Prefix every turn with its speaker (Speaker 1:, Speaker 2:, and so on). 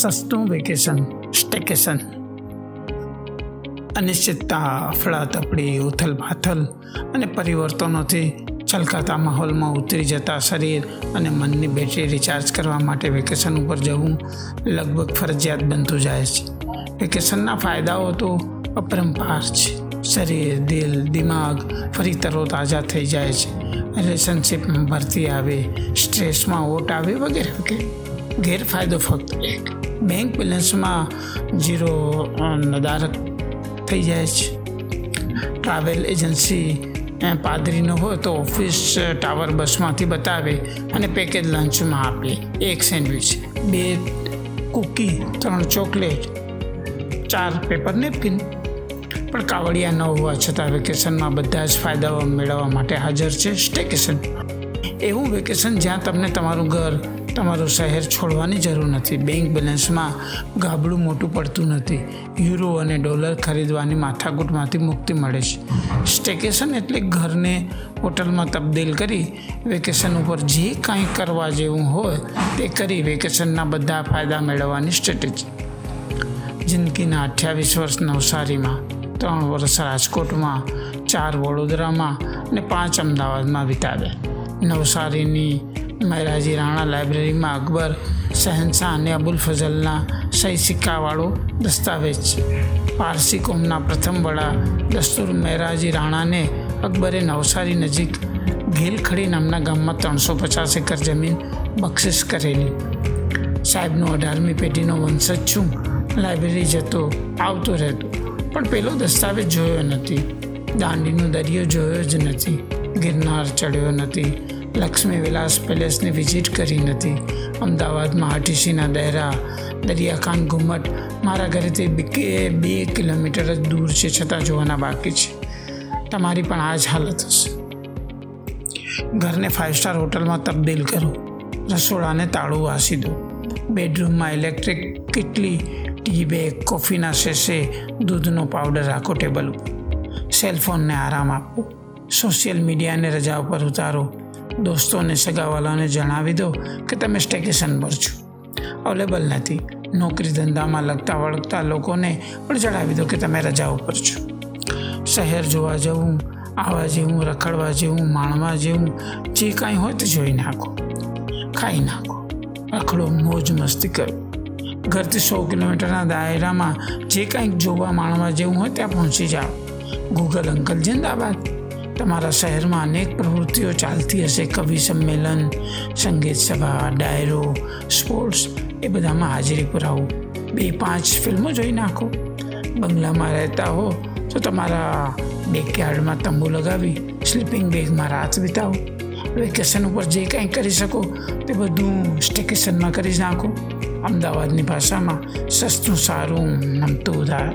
Speaker 1: સસ્તું વેકેશન, સ્ટેકેશન. અનિશ્ચિતતા અફડાતફડી ઉથલ પાથલ અને પરિવર્તનોથી છલકાતા માહોલમાં ઉતરી જતા શરીર અને મનની બેટરી રિચાર્જ કરવા માટે વેકેશન ઉપર જવું લગભગ ફરજિયાત બનતું જાય છે. વેકેશનના ફાયદાઓ તો અપરંપાર છે. શરીર, દિલ, દિમાગ ફરી તરો તાજા થઈ જાય છે. રિલેશનશિપમાં ભરતી આવે, સ્ટ્રેસમાં ઓટ આવે વગેરે વગેરે. ગેરફાયદો ફક્ત એક. બેંક બેલેન્સમાં જીરો નદારક થઈ જાય છે. ટ્રાવેલ એજન્સી પાદરીનો હોય તો ઓફિસ ટાવર બસમાંથી બતાવે અને પેકેજ લંચમાં આપે. એક સેન્ડવિચ, બે કૂકી, ત્રણ ચોકલેટ, ચાર પેપર નેપકિન પણ કાવડિયા ન હોવા છતાં વેકેશનમાં બધા જ ફાયદાઓ મેળવવા માટે હાજર છે સ્ટેકેશન. એવું વેકેશન જ્યાં તમને તમારું ઘર તમારું શહેર છોડવાની જરૂર નથી. બેંક બેલેન્સમાં ગાબડું મોટું પડતું નથી. યુરો અને ડોલર ખરીદવાની માથાકૂટમાંથી મુક્તિ મળે છે. સ્ટેકેશન એટલે ઘરને હોટલમાં તબદીલ કરી વેકેશન ઉપર જે કાંઈ કરવા જેવું હોય તે કરી વેકેશનના બધા ફાયદા મેળવવાની સ્ટ્રેટેજી. જિંદગીના અઠ્યાવીસ વર્ષ નવસારીમાં, ત્રણ વર્ષ રાજકોટમાં, ચાર વડોદરામાં અને પાંચ અમદાવાદમાં વિતાવ્યા. નવસારીની મહેરાજી રાણા લાઇબ્રેરીમાં અકબર, શહેનશાહ અને અબુલ ફઝલના સહી સિક્કાવાળો દસ્તાવેજ છે. પારસી કોમના પ્રથમ વડા દસ્તુર મહેરાજી રાણાને અકબરે નવસારી નજીક ઘેલખડી નામના ગામમાં ત્રણસો પચાસ એકર જમીન બક્ષિસ કરેલી. સાહેબનો અઢારમી પેઢીનો વંશજ છું, લાઇબ્રેરી જતો આવતો રહેતો, પણ પેલો દસ્તાવેજ જોયો નથી. દાંડીનો દરિયો જોયો જ નથી, ગિરનાર ચડ્યો નથી લક્ષ્મી વિલાસ પેલેસની વિઝિટ કરી નથી. અમદાવાદમાં આરટીસીના દહેરા દરિયાખાન ઘુમ્મટ મારા ઘરેથી બે બે કિલોમીટર જ દૂર છે છતાં જોવાના બાકી છે. તમારી પણ આ જ હાલત હશે. ઘરને ફાઇવ સ્ટાર હોટલમાં તબદીલ કરો. રસોડાને તાળું વાસી દો. બેડરૂમમાં ઇલેક્ટ્રિક કેટલી, ટી બેગ, કોફીના શેષે દૂધનો પાવડર રાખો ટેબલ ઉપર. સેલફોનને આરામ આપો. સોશિયલ મીડિયાને રજા ઉપર ઉતારો. દોસ્તોને સગાવાલાને જણાવી દો કે તમે સ્ટેકેશન પર છો. અવેલેબલ નથી. નોકરી ધંધામાં લગતા વળગતા લોકોને પણ જણાવી દો કે તમે રજા ઉપર છો. શહેર જોવા જવું, આવવા જેવું, રખડવા જેવું, માણવા જેવું, જે કાંઈ હોય તે જોઈ નાખો. ખાઈ નાખો. રખડો મોજ મસ્તી કરો. ઘરથી સો કિલોમીટરના દાયરામાં જે કાંઈક જોવા, માણવા જેવું હોય ત્યાં પહોંચી જાઓ. ગૂગલ અંકલ જિંદાબાદ. તમારા શહેરમાં અનેક પ્રવૃત્તિઓ ચાલતી હશે. કવિ સંમેલન, સંગીત સભા, ડાયરો, સ્પોર્ટ્સ, એ બધામાં હાજરી પુરાવો. બે પાંચ ફિલ્મો જોઈ નાખો. બંગલામાં રહેતા હો તો તમારા બેકયાર્ડમાં તંબુ લગાવી, સ્લીપિંગ બેગમાં રાત વિતાવો. વેકેશન ઉપર જે કાંઈ કરી શકો તે બધું સ્ટેકેશનમાં કરી નાખો. અમદાવાદની ભાષામાં સસ્તું સારું નમતું ઉધાર